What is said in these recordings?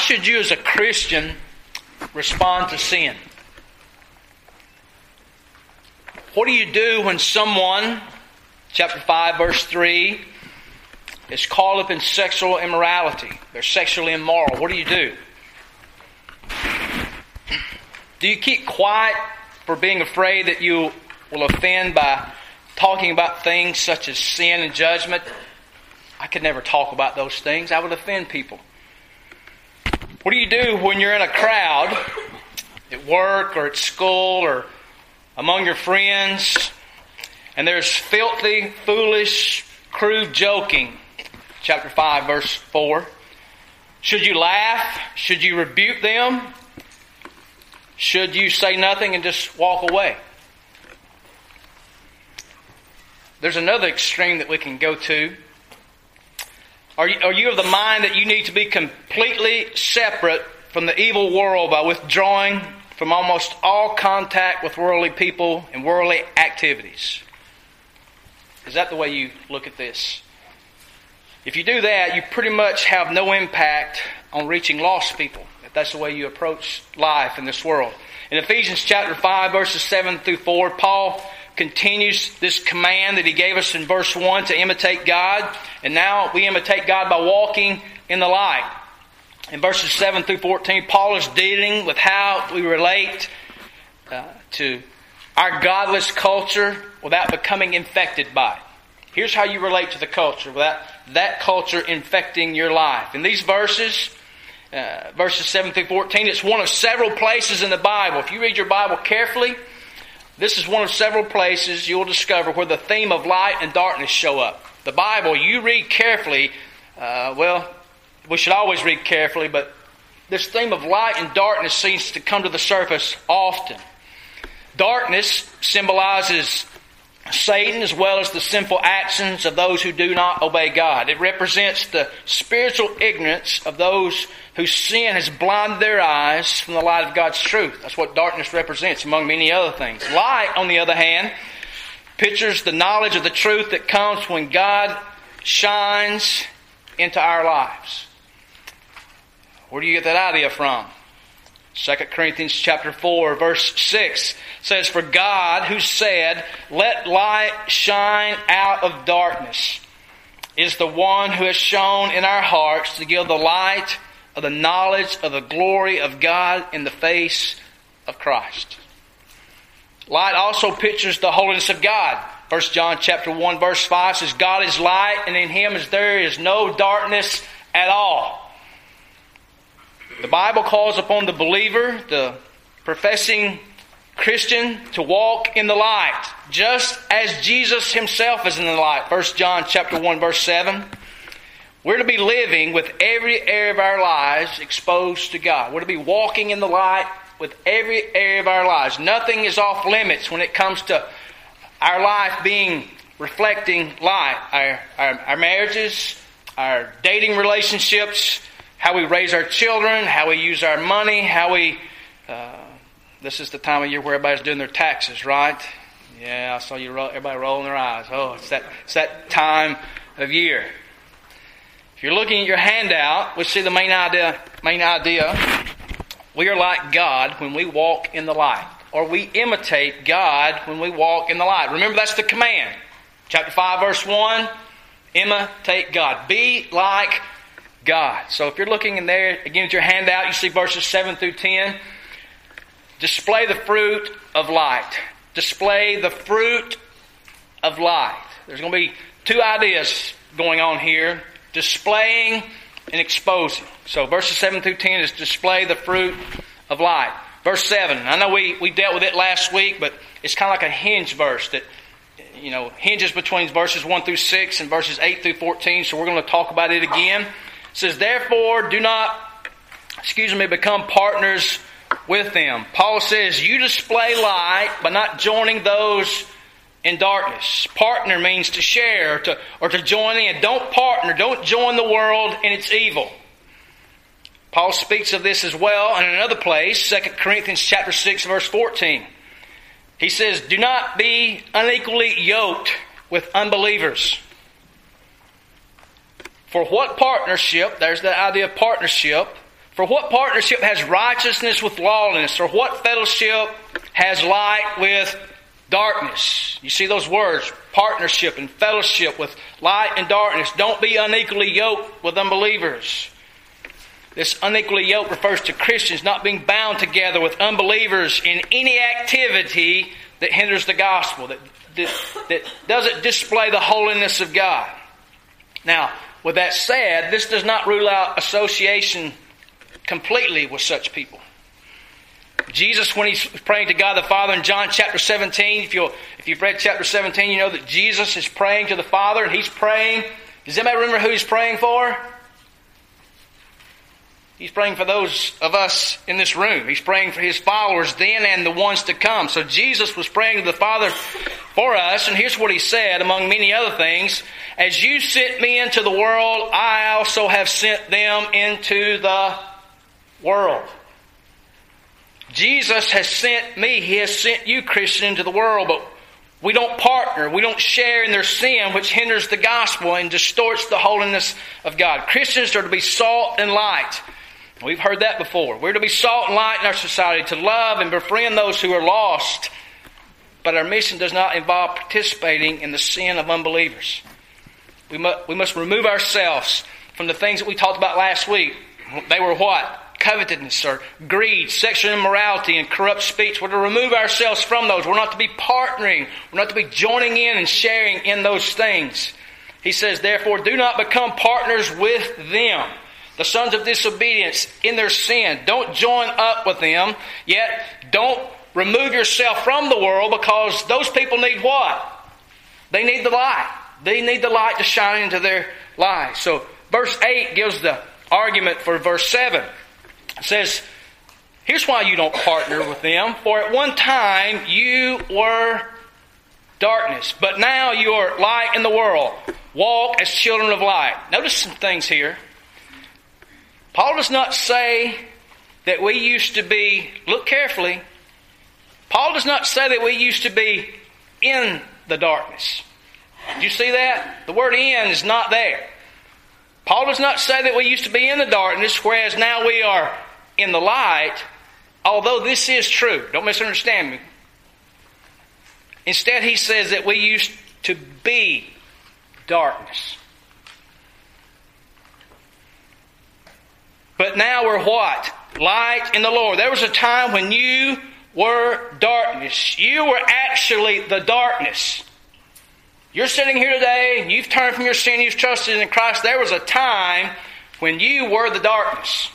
should you as a Christian respond to sin? What do you do when someone, chapter 5, verse 3, is caught up in sexual immorality? They're sexually immoral. What do you do? Do you keep quiet for being afraid that you will offend by talking about things such as sin and judgment? I could never talk about those things. I would offend people. What do you do when you're in a crowd at work or at school or among your friends and there's filthy, foolish, crude joking? Chapter 5, verse 4. Should you laugh? Should you rebuke them? Should you say nothing and just walk away? There's another extreme that we can go to. Are you, are you of the mind that you need to be completely separate from the evil world by withdrawing from almost all contact with worldly people and worldly activities? Is that the way you look at this? If you do that, you pretty much have no impact on reaching lost people. If that's the way you approach life in this world. In Ephesians chapter 5, verses 7 through 4, Paul continues this command that he gave us in verse 1 to imitate God. And now we imitate God by walking in the light. In verses 7 through 14, Paul is dealing with how we relate uh, to our godless culture without becoming infected by it. Here's how you relate to the culture without that culture infecting your life. In these verses, uh, verses 7 through 14, it's one of several places in the Bible. If you read your Bible carefully, this is one of several places you'll discover where the theme of light and darkness show up. The Bible, you read carefully, uh, well, we should always read carefully, but this theme of light and darkness seems to come to the surface often. Darkness symbolizes Satan as well as the sinful actions of those who do not obey God. It represents the spiritual ignorance of those whose sin has blinded their eyes from the light of God's truth. That's what darkness represents, among many other things. Light, on the other hand, pictures the knowledge of the truth that comes when God shines into our lives. Where do you get that idea from? 2 Corinthians chapter 4 verse 6 says, For God who said, Let light shine out of darkness, is the one who has shone in our hearts to give the light of the knowledge of the glory of God in the face of Christ. Light also pictures the holiness of God. 1 John chapter 1 verse 5 says, God is light and in him is there is no darkness at all. The Bible calls upon the believer, the professing Christian, to walk in the light, just as Jesus himself is in the light. 1 John chapter 1 verse 7. We're to be living with every area of our lives exposed to God. We're to be walking in the light with every area of our lives. Nothing is off limits when it comes to our life being reflecting light. Our, our, our marriages, our dating relationships, how we raise our children, how we use our money, how we. Uh, this is the time of year where everybody's doing their taxes, right? Yeah, I saw you roll, everybody rolling their eyes. Oh, it's that, it's that time of year. If you're looking at your handout, we see the main idea. Main idea. We are like God when we walk in the light, or we imitate God when we walk in the light. Remember, that's the command. Chapter five, verse one. Imitate God. Be like God. So if you're looking in there, again at your handout, you see verses 7 through 10. Display the fruit of light. Display the fruit of light. There's going to be two ideas going on here displaying and exposing. So verses 7 through 10 is display the fruit of light. Verse 7, I know we, we dealt with it last week, but it's kind of like a hinge verse that, you know, hinges between verses 1 through 6 and verses 8 through 14. So we're going to talk about it again says, Therefore, do not, excuse me, become partners with them. Paul says, You display light by not joining those in darkness. Partner means to share to, or to join in. Don't partner, don't join the world in its evil. Paul speaks of this as well in another place, 2 Corinthians chapter 6 verse 14. He says, "Do not be unequally yoked with unbelievers." For what partnership, there's the idea of partnership, For what partnership has righteousness with lawlessness, or what fellowship has light with darkness? You see those words, partnership and fellowship with light and darkness. Don't be unequally yoked with unbelievers. This unequally yoked refers to Christians not being bound together with unbelievers in any activity that hinders the gospel, that, that, that doesn't display the holiness of God. Now, with that said, this does not rule out association completely with such people. Jesus, when he's praying to God the Father in John chapter 17, if, you if you've read chapter 17, you know that Jesus is praying to the Father and he's praying. Does anybody remember who he's praying for? He's praying for those of us in this room. He's praying for his followers then and the ones to come. So Jesus was praying to the Father for us, and here's what he said, among many other things As you sent me into the world, I also have sent them into the world. Jesus has sent me, He has sent you, Christian, into the world, but we don't partner. We don't share in their sin, which hinders the gospel and distorts the holiness of God. Christians are to be salt and light. We've heard that before. We're to be salt and light in our society, to love and befriend those who are lost. But our mission does not involve participating in the sin of unbelievers. We must, we must remove ourselves from the things that we talked about last week. They were what? Covetousness or greed, sexual immorality, and corrupt speech. We're to remove ourselves from those. We're not to be partnering. We're not to be joining in and sharing in those things. He says, therefore, do not become partners with them the sons of disobedience in their sin. Don't join up with them, yet don't remove yourself from the world because those people need what? They need the light. They need the light to shine into their lives. So verse 8 gives the argument for verse 7. Says, Here's why you don't partner with them. For at one time you were darkness, but now you are light in the world. Walk as children of light. Notice some things here. Paul does not say that we used to be, look carefully, Paul does not say that we used to be in the darkness. Do you see that? The word in is not there. Paul does not say that we used to be in the darkness, whereas now we are in the light, although this is true. Don't misunderstand me. Instead, he says that we used to be darkness. But now we're what? Light in the Lord. There was a time when you were darkness. You were actually the darkness. You're sitting here today you've turned from your sin, you've trusted in Christ. There was a time when you were the darkness.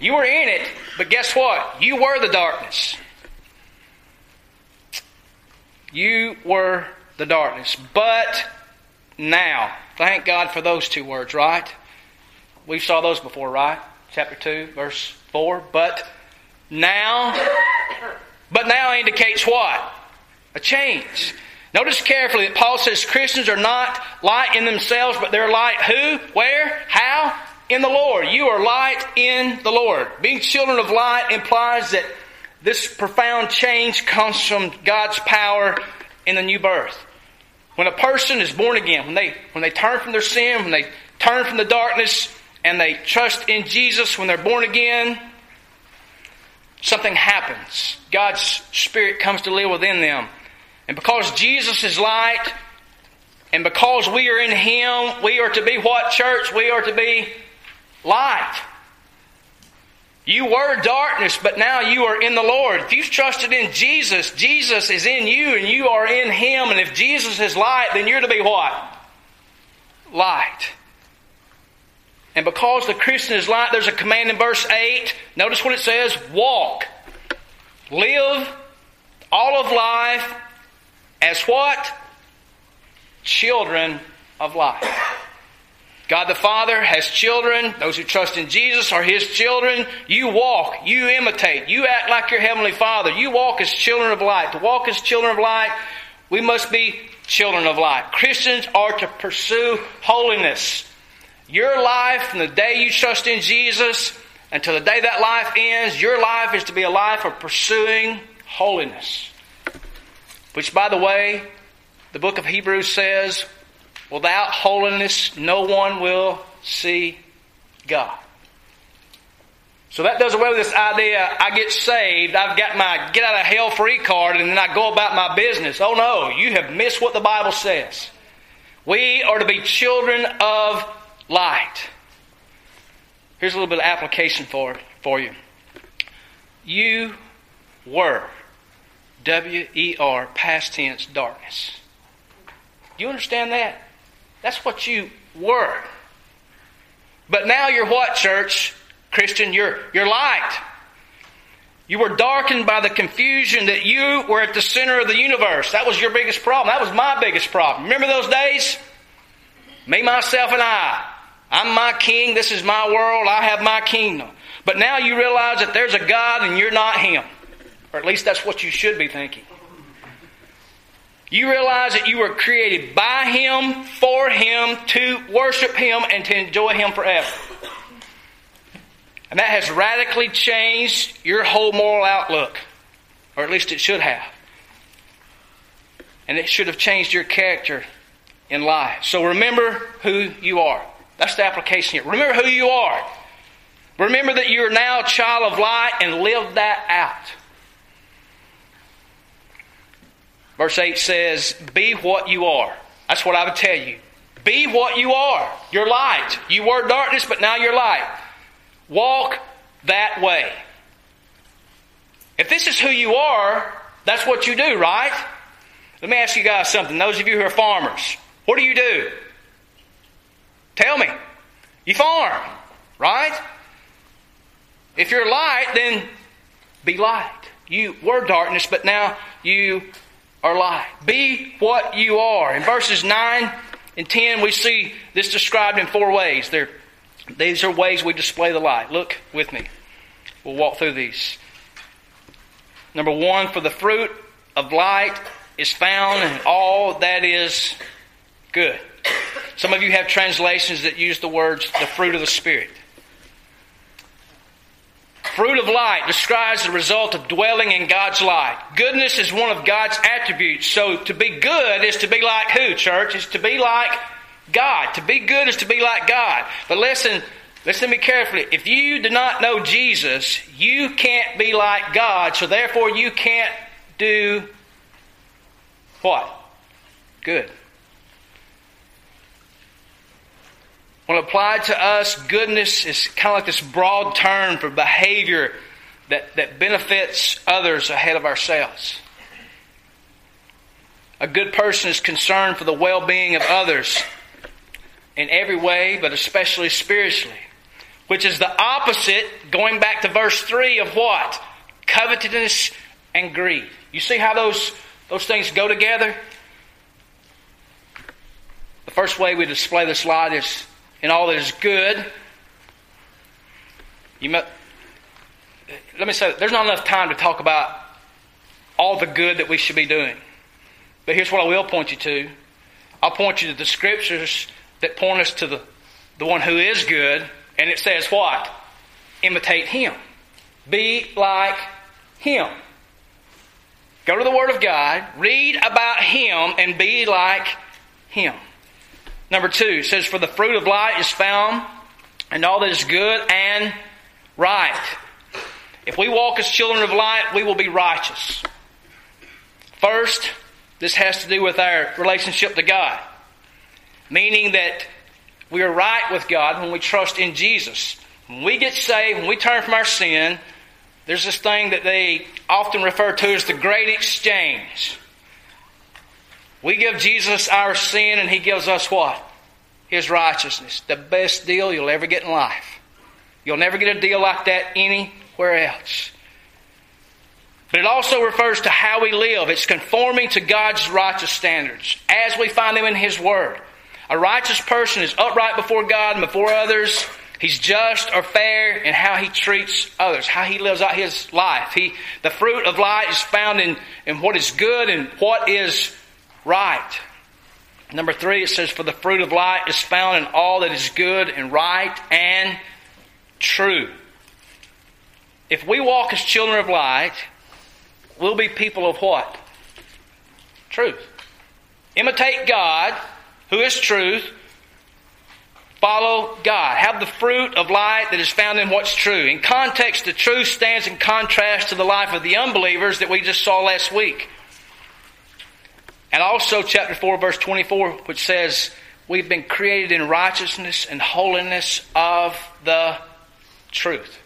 You were in it, but guess what? You were the darkness. You were the darkness. But now, thank God for those two words, right? We saw those before, right? Chapter 2, verse 4. But now, but now indicates what? A change. Notice carefully that Paul says Christians are not light in themselves, but they're light who? Where? How? In the Lord. You are light in the Lord. Being children of light implies that this profound change comes from God's power in the new birth. When a person is born again, when they, when they turn from their sin, when they turn from the darkness and they trust in Jesus when they're born again, something happens. God's Spirit comes to live within them. And because Jesus is light, and because we are in Him, we are to be what, church? We are to be light. You were darkness, but now you are in the Lord. If you've trusted in Jesus, Jesus is in you and you are in Him. And if Jesus is light, then you're to be what? Light. And because the Christian is light, there's a command in verse 8. Notice what it says walk. Live all of life as what? Children of light. God the Father has children. Those who trust in Jesus are His children. You walk, you imitate, you act like your Heavenly Father. You walk as children of light. To walk as children of light, we must be children of light. Christians are to pursue holiness. Your life, from the day you trust in Jesus until the day that life ends, your life is to be a life of pursuing holiness. Which, by the way, the book of Hebrews says, without holiness, no one will see God. So that does away with this idea I get saved, I've got my get out of hell free card, and then I go about my business. Oh no, you have missed what the Bible says. We are to be children of light. Here's a little bit of application for, for you. You were, W E R, past tense, darkness. Do you understand that? That's what you were. But now you're what, church? Christian, you're, you're light. You were darkened by the confusion that you were at the center of the universe. That was your biggest problem. That was my biggest problem. Remember those days? Me, myself, and I. I'm my king. This is my world. I have my kingdom. But now you realize that there's a God and you're not Him. Or at least that's what you should be thinking. You realize that you were created by Him, for Him, to worship Him, and to enjoy Him forever. And that has radically changed your whole moral outlook. Or at least it should have. And it should have changed your character in life. So remember who you are. That's the application here. Remember who you are. Remember that you are now a child of light and live that out. Verse 8 says, Be what you are. That's what I would tell you. Be what you are. You're light. You were darkness, but now you're light. Walk that way. If this is who you are, that's what you do, right? Let me ask you guys something. Those of you who are farmers, what do you do? Tell me. You farm, right? If you're light, then be light. You were darkness, but now you are light. Be what you are. In verses 9 and 10, we see this described in four ways. They're, these are ways we display the light. Look with me. We'll walk through these. Number one, for the fruit of light is found in all that is good. Some of you have translations that use the words the fruit of the Spirit. Fruit of light describes the result of dwelling in God's light. Goodness is one of God's attributes. So to be good is to be like who, church? Is to be like God. To be good is to be like God. But listen, listen to me carefully. If you do not know Jesus, you can't be like God, so therefore you can't do what? Good. When applied to us, goodness is kind of like this broad term for behavior that, that benefits others ahead of ourselves. A good person is concerned for the well being of others in every way, but especially spiritually, which is the opposite, going back to verse 3 of what? Covetousness and greed. You see how those, those things go together? The first way we display this light is in all that is good. You let me say, there's not enough time to talk about all the good that we should be doing. But here's what I will point you to. I'll point you to the scriptures that point us to the, the one who is good, and it says what? Imitate him. Be like him. Go to the Word of God, read about him, and be like him. Number two says, For the fruit of light is found and all that is good and right. If we walk as children of light, we will be righteous. First, this has to do with our relationship to God. Meaning that we are right with God when we trust in Jesus. When we get saved, when we turn from our sin, there's this thing that they often refer to as the great exchange. We give Jesus our sin and He gives us what? His righteousness. The best deal you'll ever get in life. You'll never get a deal like that anywhere else. But it also refers to how we live. It's conforming to God's righteous standards as we find them in His Word. A righteous person is upright before God and before others. He's just or fair in how he treats others, how he lives out his life. He, the fruit of light is found in, in what is good and what is right. Number three, it says, For the fruit of light is found in all that is good and right and true. If we walk as children of light, we'll be people of what? Truth. Imitate God, who is truth, Follow God. Have the fruit of light that is found in what's true. In context, the truth stands in contrast to the life of the unbelievers that we just saw last week. And also, chapter 4, verse 24, which says, We've been created in righteousness and holiness of the truth.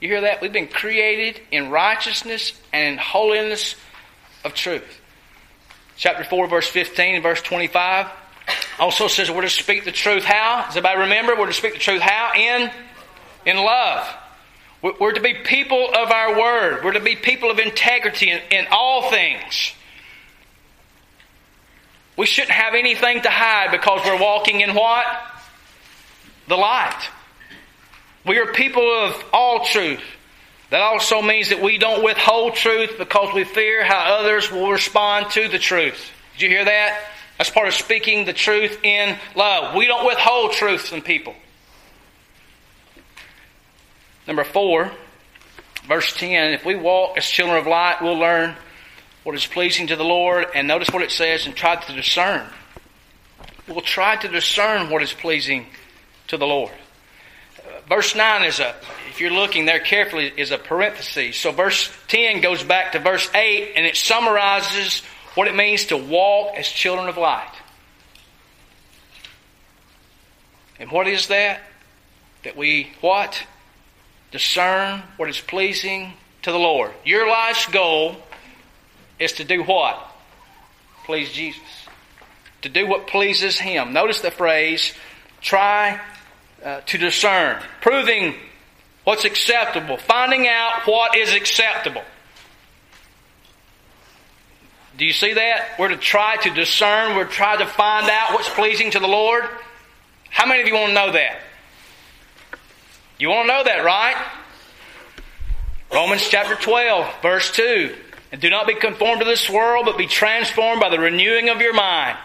You hear that? We've been created in righteousness and in holiness of truth. Chapter 4, verse 15 and verse 25 also says we're to speak the truth how? Does everybody remember? We're to speak the truth how? In, in love. We're to be people of our word. We're to be people of integrity in, in all things. We shouldn't have anything to hide because we're walking in what? The light. We are people of all truth. That also means that we don't withhold truth because we fear how others will respond to the truth. Did you hear that? That's part of speaking the truth in love. We don't withhold truth from people. Number four, verse 10 if we walk as children of light, we'll learn what is pleasing to the Lord. And notice what it says and try to discern. We'll try to discern what is pleasing to the Lord. Verse 9 is a, if you're looking there carefully, is a parenthesis. So verse 10 goes back to verse 8 and it summarizes what it means to walk as children of light. And what is that? That we what? Discern what is pleasing to the Lord. Your life's goal is to do what? Please Jesus. To do what pleases Him. Notice the phrase, try uh, to discern, proving what's acceptable, finding out what is acceptable. Do you see that? We're to try to discern, we're to try to find out what's pleasing to the Lord. How many of you want to know that? You want to know that, right? Romans chapter 12, verse 2. And do not be conformed to this world, but be transformed by the renewing of your mind,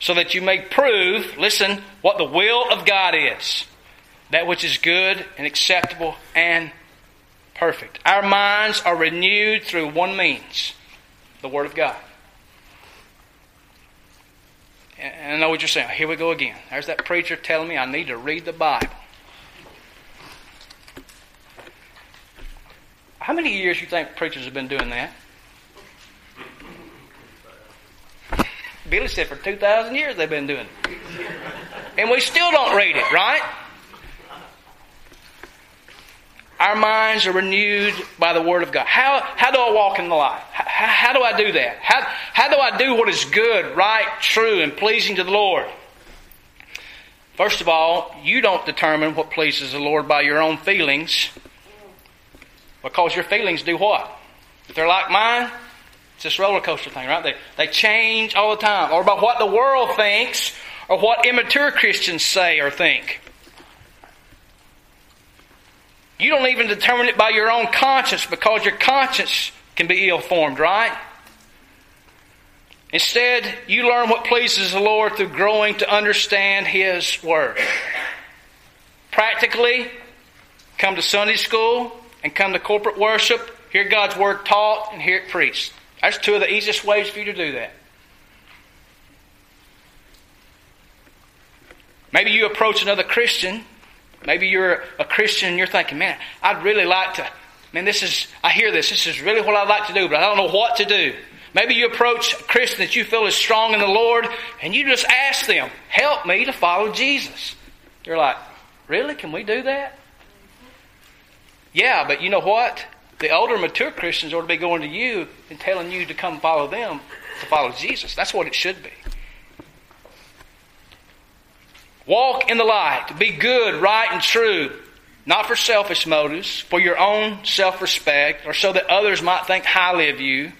so that you may prove, listen, what the will of God is that which is good and acceptable and perfect. Our minds are renewed through one means the Word of God. And I know what you're saying. Here we go again. There's that preacher telling me I need to read the Bible. How many years you think preachers have been doing that? Billy said for 2,000 years they've been doing it. And we still don't read it, right? Our minds are renewed by the Word of God. How, how do I walk in the light? How, how do I do that? How, how do I do what is good, right, true, and pleasing to the Lord? First of all, you don't determine what pleases the Lord by your own feelings. Because your feelings do what? If they're like mine, it's this roller coaster thing, right? They, they change all the time. Or about what the world thinks, or what immature Christians say or think. You don't even determine it by your own conscience because your conscience can be ill formed, right? Instead, you learn what pleases the Lord through growing to understand His Word. Practically, come to Sunday school and come to corporate worship, hear God's Word taught, and hear it preached. That's two of the easiest ways for you to do that. Maybe you approach another Christian Maybe you're a Christian and you're thinking, man, I'd really like to, man, this is, I hear this, this is really what I'd like to do, but I don't know what to do. Maybe you approach a Christian that you feel is strong in the Lord and you just ask them, help me to follow Jesus. You're like, really? Can we do that? Yeah, but you know what? The older, mature Christians ought to be going to you and telling you to come follow them to follow Jesus. That's what it should be. Walk in the light. Be good, right, and true. Not for selfish motives, for your own self respect, or so that others might think highly of you.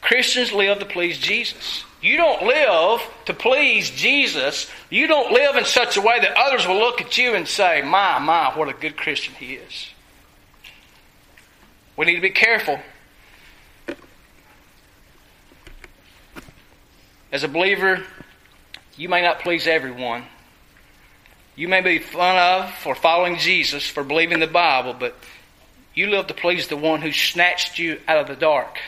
Christians live to please Jesus. You don't live to please Jesus. You don't live in such a way that others will look at you and say, My, my, what a good Christian he is. We need to be careful. As a believer, you may not please everyone. You may be fun of for following Jesus, for believing the Bible, but you live to please the one who snatched you out of the dark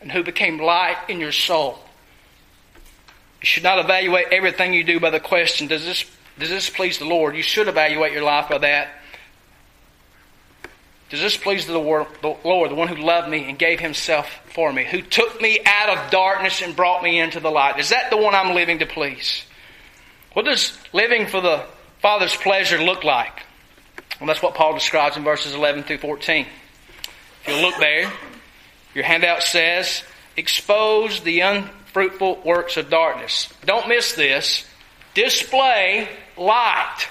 and who became light in your soul. You should not evaluate everything you do by the question, does this Does this please the Lord? You should evaluate your life by that. Does this please the Lord, the one who loved me and gave himself for me, who took me out of darkness and brought me into the light? Is that the one I'm living to please? What does living for the Father's pleasure look like? Well, that's what Paul describes in verses 11 through 14. If you look there, your handout says, expose the unfruitful works of darkness. Don't miss this. Display light.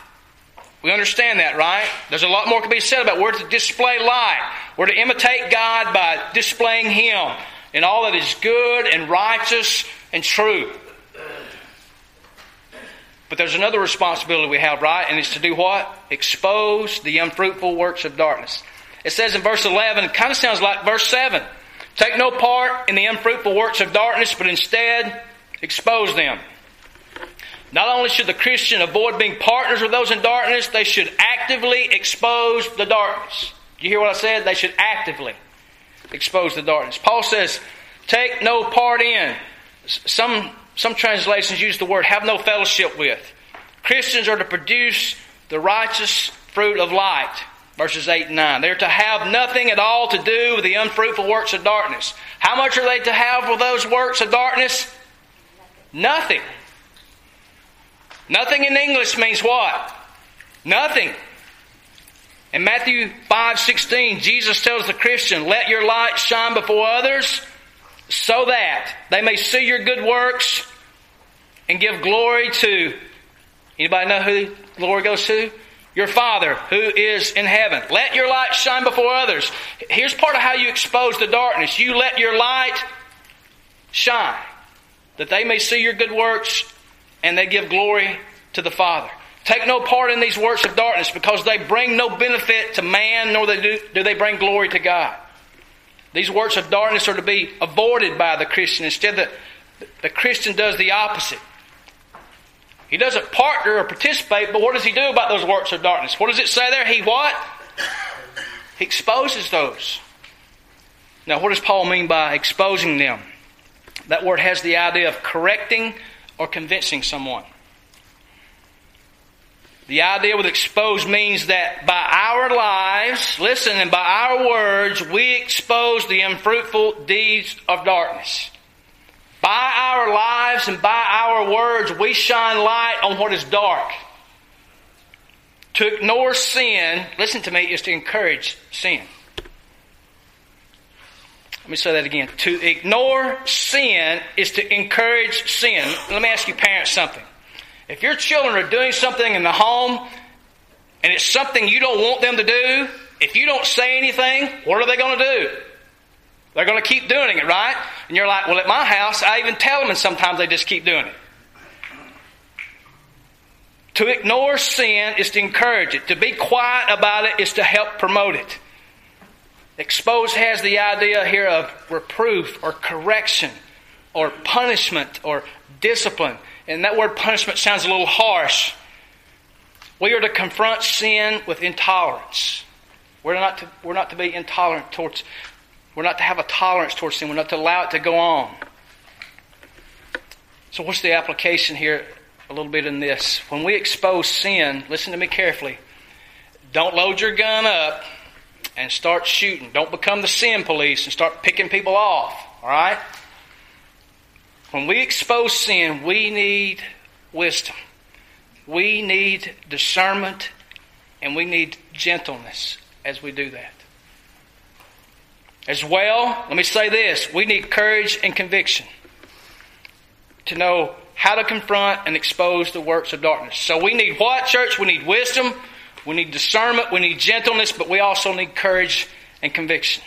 We understand that, right? There's a lot more can be said about we're to display light. We're to imitate God by displaying Him in all that is good and righteous and true. But there's another responsibility we have, right? And it's to do what? Expose the unfruitful works of darkness. It says in verse 11, it kind of sounds like verse 7. Take no part in the unfruitful works of darkness, but instead expose them. Not only should the Christian avoid being partners with those in darkness, they should actively expose the darkness. You hear what I said? They should actively expose the darkness. Paul says, take no part in. Some some translations use the word have no fellowship with. Christians are to produce the righteous fruit of light. Verses 8 and 9. They're to have nothing at all to do with the unfruitful works of darkness. How much are they to have with those works of darkness? Nothing. Nothing in English means what? Nothing. In Matthew 5:16, Jesus tells the Christian, "Let your light shine before others so that they may see your good works and give glory to anybody know who glory goes to? Your Father who is in heaven. Let your light shine before others. Here's part of how you expose the darkness. You let your light shine that they may see your good works and they give glory to the Father. Take no part in these works of darkness because they bring no benefit to man nor do, do they bring glory to God. These works of darkness are to be avoided by the Christian. Instead, the, the Christian does the opposite. He doesn't partner or participate, but what does he do about those works of darkness? What does it say there? He what? He exposes those. Now, what does Paul mean by exposing them? That word has the idea of correcting or convincing someone. The idea with expose means that by our lives, listen, and by our words, we expose the unfruitful deeds of darkness. By our lives and by our words, we shine light on what is dark. To ignore sin, listen to me, is to encourage sin. Let me say that again. To ignore sin is to encourage sin. Let me ask you parents something. If your children are doing something in the home and it's something you don't want them to do, if you don't say anything, what are they going to do? They're going to keep doing it, right? And you're like, well, at my house, I even tell them, and sometimes they just keep doing it. To ignore sin is to encourage it. To be quiet about it is to help promote it. Expose has the idea here of reproof or correction or punishment or discipline. And that word punishment sounds a little harsh. We are to confront sin with intolerance. We're not to, we're not to be intolerant towards we're not to have a tolerance towards sin. We're not to allow it to go on. So, what's the application here? A little bit in this. When we expose sin, listen to me carefully. Don't load your gun up and start shooting. Don't become the sin police and start picking people off. All right? When we expose sin, we need wisdom. We need discernment and we need gentleness as we do that. As well, let me say this we need courage and conviction to know how to confront and expose the works of darkness. So we need what, church? We need wisdom, we need discernment, we need gentleness, but we also need courage and conviction.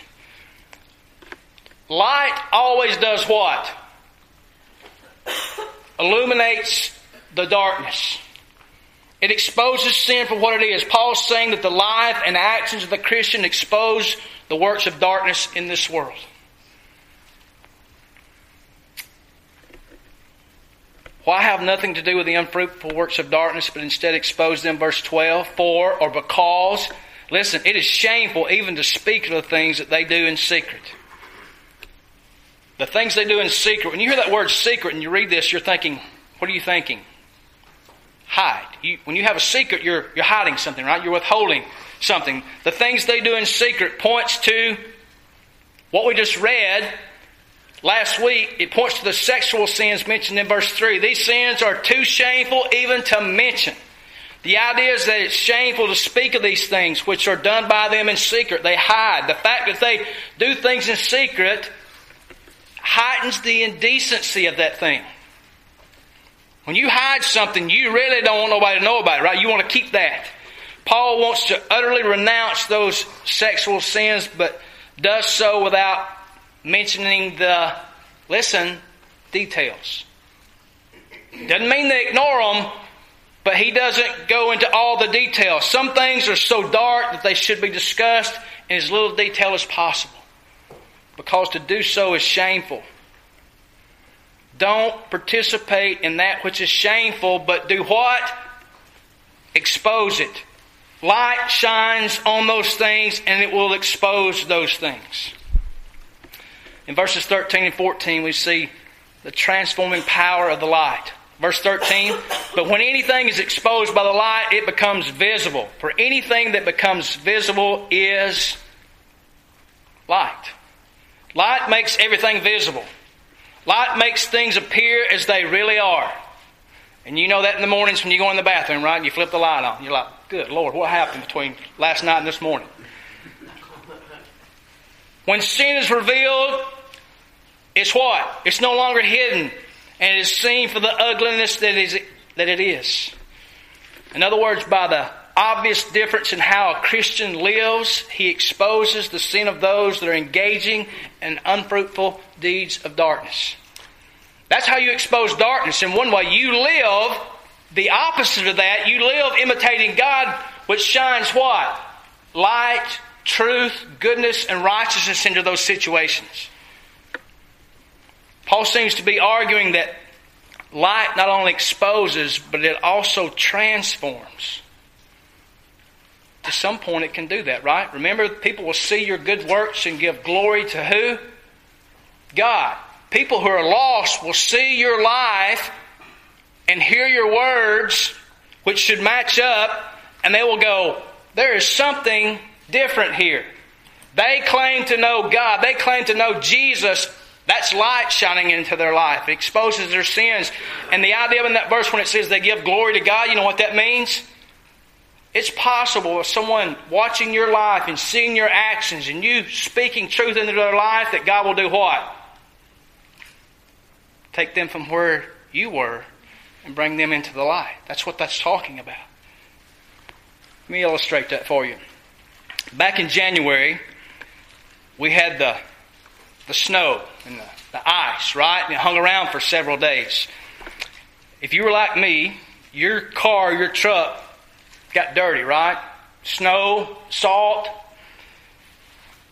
Light always does what? Illuminates the darkness. It exposes sin for what it is. Paul's saying that the life and actions of the Christian expose the works of darkness in this world. Why have nothing to do with the unfruitful works of darkness, but instead expose them? Verse 12. For or because, listen, it is shameful even to speak of the things that they do in secret. The things they do in secret. When you hear that word secret and you read this, you're thinking, what are you thinking? hide. You, when you have a secret, you're, you're hiding something, right? You're withholding something. The things they do in secret points to what we just read last week. It points to the sexual sins mentioned in verse 3. These sins are too shameful even to mention. The idea is that it's shameful to speak of these things which are done by them in secret. They hide. The fact that they do things in secret heightens the indecency of that thing. When you hide something, you really don't want nobody to know about it, right? You want to keep that. Paul wants to utterly renounce those sexual sins, but does so without mentioning the, listen, details. Doesn't mean they ignore them, but he doesn't go into all the details. Some things are so dark that they should be discussed in as little detail as possible. Because to do so is shameful. Don't participate in that which is shameful, but do what? Expose it. Light shines on those things and it will expose those things. In verses 13 and 14, we see the transforming power of the light. Verse 13, but when anything is exposed by the light, it becomes visible. For anything that becomes visible is light. Light makes everything visible. Light makes things appear as they really are. And you know that in the mornings when you go in the bathroom, right? And you flip the light on. You're like, good Lord, what happened between last night and this morning? When sin is revealed, it's what? It's no longer hidden and it is seen for the ugliness that, is, that it is. In other words, by the obvious difference in how a Christian lives, he exposes the sin of those that are engaging in unfruitful deeds of darkness. That's how you expose darkness. In one way, you live the opposite of that. You live imitating God, which shines what? Light, truth, goodness, and righteousness into those situations. Paul seems to be arguing that light not only exposes, but it also transforms. To some point, it can do that, right? Remember, people will see your good works and give glory to who? God. People who are lost will see your life and hear your words, which should match up, and they will go, There is something different here. They claim to know God, they claim to know Jesus. That's light shining into their life. It exposes their sins. And the idea in that verse when it says they give glory to God, you know what that means? It's possible if someone watching your life and seeing your actions and you speaking truth into their life that God will do what? Take them from where you were and bring them into the light. That's what that's talking about. Let me illustrate that for you. Back in January, we had the, the snow and the, the ice, right? And it hung around for several days. If you were like me, your car, your truck got dirty, right? Snow, salt.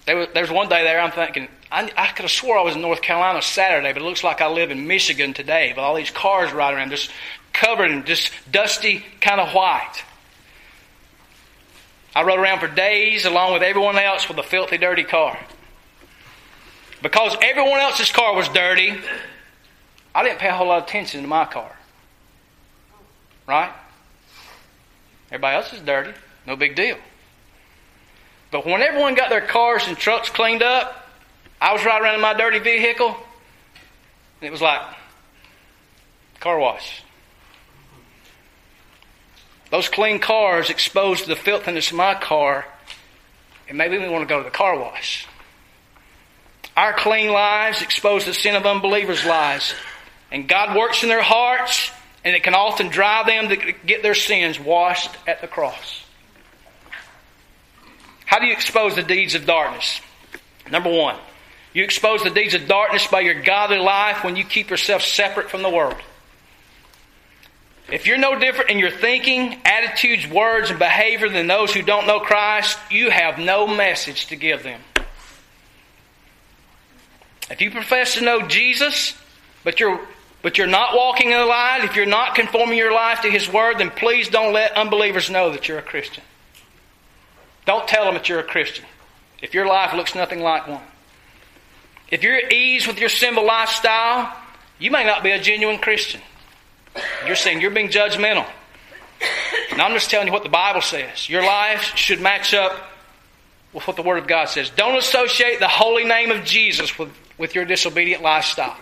There was, one day there I'm thinking, I, I could have swore I was in North Carolina Saturday, but it looks like I live in Michigan today with all these cars riding around just covered in just dusty, kind of white. I rode around for days along with everyone else with a filthy, dirty car. Because everyone else's car was dirty, I didn't pay a whole lot of attention to my car. Right? Everybody else is dirty. No big deal. But when everyone got their cars and trucks cleaned up, I was riding around in my dirty vehicle, and it was like car wash. Those clean cars exposed the filthiness of my car, and maybe we want to go to the car wash. Our clean lives expose the sin of unbelievers' lives. And God works in their hearts, and it can often drive them to get their sins washed at the cross. How do you expose the deeds of darkness? Number one, you expose the deeds of darkness by your godly life when you keep yourself separate from the world. If you're no different in your thinking, attitudes, words, and behavior than those who don't know Christ, you have no message to give them. If you profess to know Jesus, but you're but you're not walking in the light, if you're not conforming your life to His Word, then please don't let unbelievers know that you're a Christian. Don't tell them that you're a Christian if your life looks nothing like one. If you're at ease with your sinful lifestyle, you may not be a genuine Christian. You're saying you're being judgmental. Now I'm just telling you what the Bible says. Your life should match up with what the Word of God says. Don't associate the holy name of Jesus with, with your disobedient lifestyle.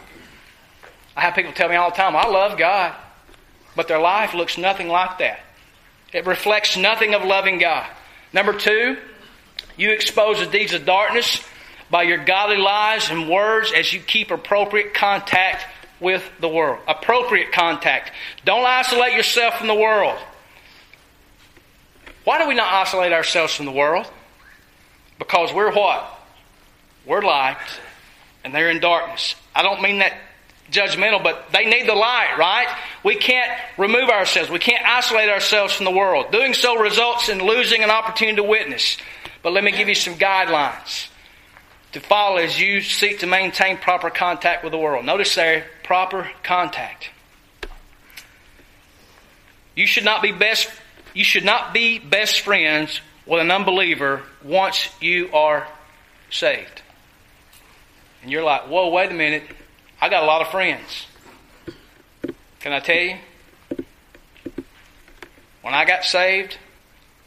I have people tell me all the time, I love God, but their life looks nothing like that. It reflects nothing of loving God. Number two, you expose the deeds of darkness by your godly lies and words as you keep appropriate contact with the world. Appropriate contact. Don't isolate yourself from the world. Why do we not isolate ourselves from the world? Because we're what? We're light and they're in darkness. I don't mean that judgmental, but they need the light, right? We can't remove ourselves. We can't isolate ourselves from the world. Doing so results in losing an opportunity to witness. But let me give you some guidelines to follow as you seek to maintain proper contact with the world. Notice there, proper contact. You should not be best you should not be best friends with an unbeliever once you are saved. And you're like, whoa, wait a minute. I got a lot of friends. Can I tell you? When I got saved,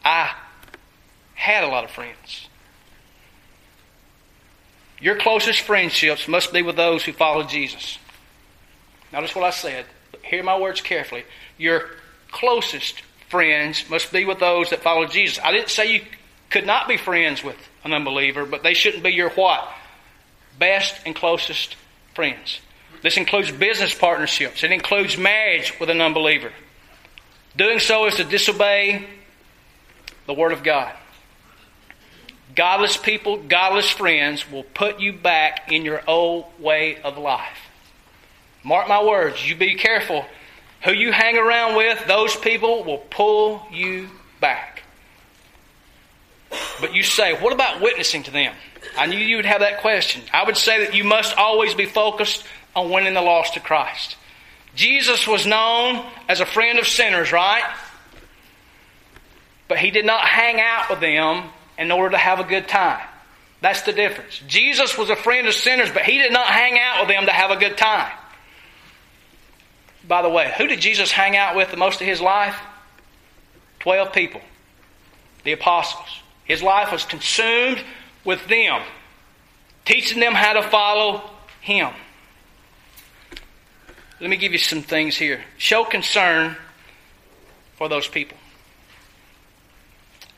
I had a lot of friends. Your closest friendships must be with those who follow Jesus. Notice what I said. Hear my words carefully. Your closest friends must be with those that follow Jesus. I didn't say you could not be friends with an unbeliever, but they shouldn't be your what? Best and closest friends. This includes business partnerships. It includes marriage with an unbeliever. Doing so is to disobey the Word of God. Godless people, godless friends will put you back in your old way of life. Mark my words, you be careful who you hang around with, those people will pull you back. But you say, what about witnessing to them? I knew you would have that question. I would say that you must always be focused on winning the lost to Christ. Jesus was known as a friend of sinners, right? But he did not hang out with them in order to have a good time. That's the difference. Jesus was a friend of sinners, but he did not hang out with them to have a good time. By the way, who did Jesus hang out with the most of his life? Twelve people. The apostles. His life was consumed with them, teaching them how to follow him. Let me give you some things here. Show concern for those people.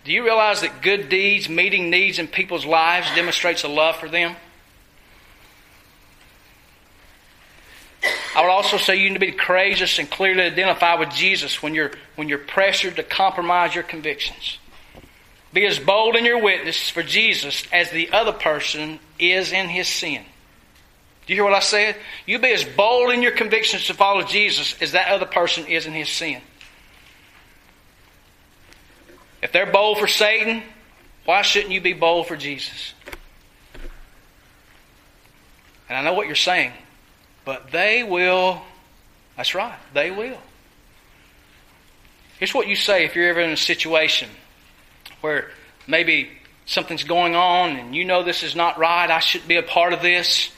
Do you realize that good deeds, meeting needs in people's lives, demonstrates a love for them? I would also say you need to be courageous and clearly identify with Jesus when you're, when you're pressured to compromise your convictions. Be as bold in your witness for Jesus as the other person is in his sin. Do you hear what I said? You be as bold in your convictions to follow Jesus as that other person is in his sin. If they're bold for Satan, why shouldn't you be bold for Jesus? And I know what you're saying. But they will, that's right, they will. Here's what you say if you're ever in a situation where maybe something's going on and you know this is not right, I shouldn't be a part of this.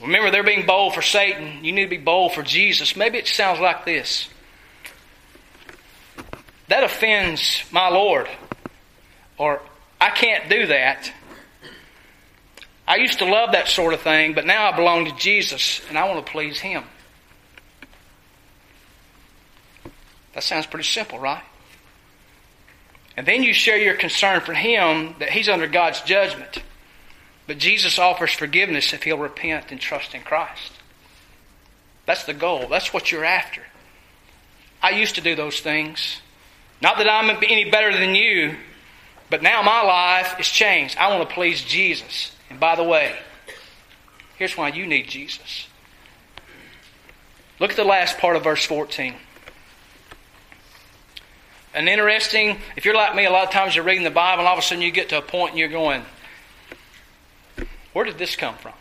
Remember, they're being bold for Satan. You need to be bold for Jesus. Maybe it sounds like this That offends my Lord. Or, I can't do that. I used to love that sort of thing, but now I belong to Jesus and I want to please Him. That sounds pretty simple, right? And then you share your concern for Him that He's under God's judgment. But Jesus offers forgiveness if he'll repent and trust in Christ. That's the goal. That's what you're after. I used to do those things. Not that I'm any better than you, but now my life is changed. I want to please Jesus. And by the way, here's why you need Jesus. Look at the last part of verse 14. An interesting, if you're like me, a lot of times you're reading the Bible and all of a sudden you get to a point and you're going, where did this come from?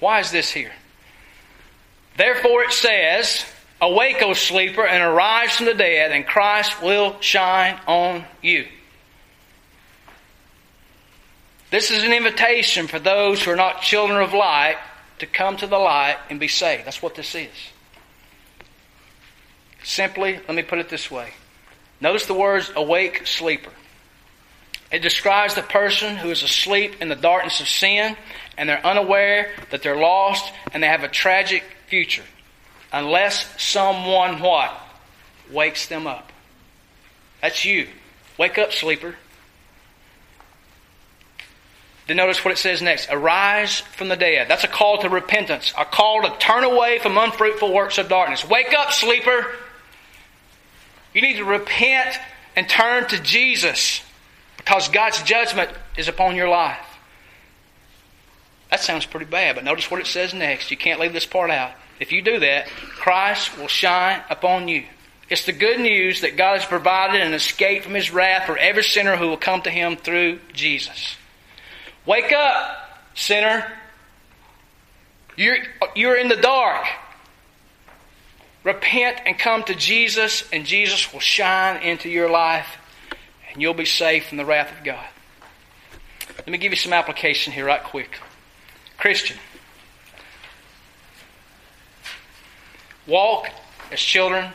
Why is this here? Therefore it says, Awake, O sleeper, and arise from the dead, and Christ will shine on you. This is an invitation for those who are not children of light to come to the light and be saved. That's what this is. simply, let me put it this way. Notice the words awake sleeper. It describes the person who is asleep in the darkness of sin and they're unaware that they're lost and they have a tragic future unless someone what? Wakes them up. That's you. Wake up, sleeper. Then notice what it says next. Arise from the dead. That's a call to repentance, a call to turn away from unfruitful works of darkness. Wake up, sleeper. You need to repent and turn to Jesus because God's judgment is upon your life. That sounds pretty bad, but notice what it says next. You can't leave this part out. If you do that, Christ will shine upon you. It's the good news that God has provided an escape from His wrath for every sinner who will come to Him through Jesus. Wake up, sinner. You're, you're in the dark. Repent and come to Jesus, and Jesus will shine into your life, and you'll be safe from the wrath of God. Let me give you some application here, right quick. Christian, walk as children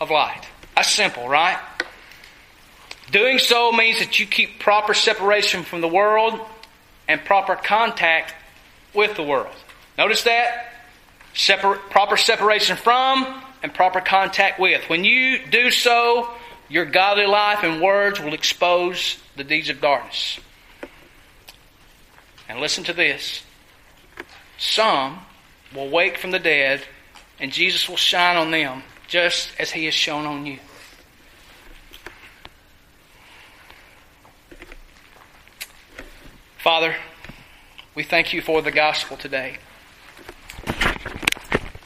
of light. That's simple, right? Doing so means that you keep proper separation from the world and proper contact with the world. Notice that? Separ- proper separation from and proper contact with. When you do so, your godly life and words will expose the deeds of darkness. And listen to this some will wake from the dead, and Jesus will shine on them just as he has shone on you. Father, we thank you for the gospel today.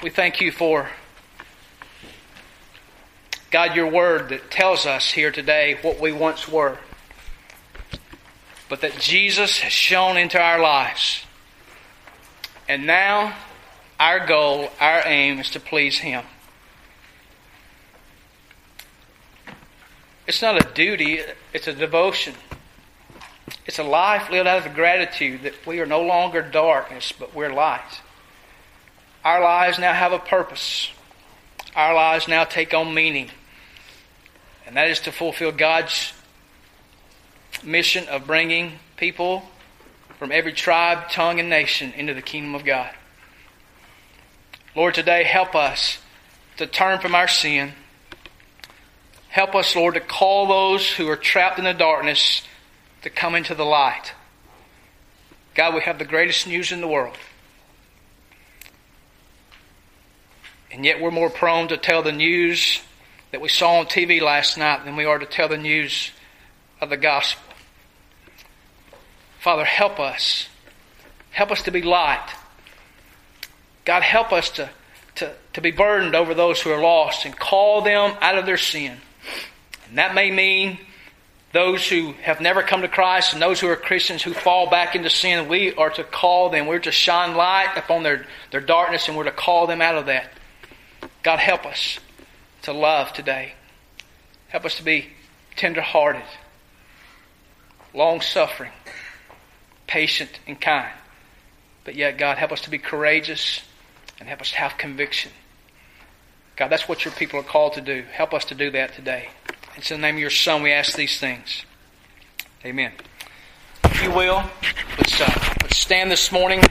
We thank you for, God, your word that tells us here today what we once were, but that Jesus has shone into our lives. And now, our goal, our aim is to please Him. It's not a duty, it's a devotion. It's a life lived out of gratitude that we are no longer darkness, but we're light. Our lives now have a purpose. Our lives now take on meaning. And that is to fulfill God's mission of bringing people from every tribe, tongue, and nation into the kingdom of God. Lord, today help us to turn from our sin Help us, Lord, to call those who are trapped in the darkness to come into the light. God, we have the greatest news in the world. And yet we're more prone to tell the news that we saw on TV last night than we are to tell the news of the gospel. Father, help us. Help us to be light. God, help us to, to, to be burdened over those who are lost and call them out of their sin. And that may mean those who have never come to Christ and those who are Christians who fall back into sin, we are to call them. We're to shine light upon their, their darkness and we're to call them out of that. God, help us to love today. Help us to be tender-hearted, long-suffering, patient, and kind. But yet, God, help us to be courageous and help us to have conviction. God, that's what your people are called to do. Help us to do that today. It's in the name of your Son we ask these things. Amen. If you will, let's, uh, let's stand this morning.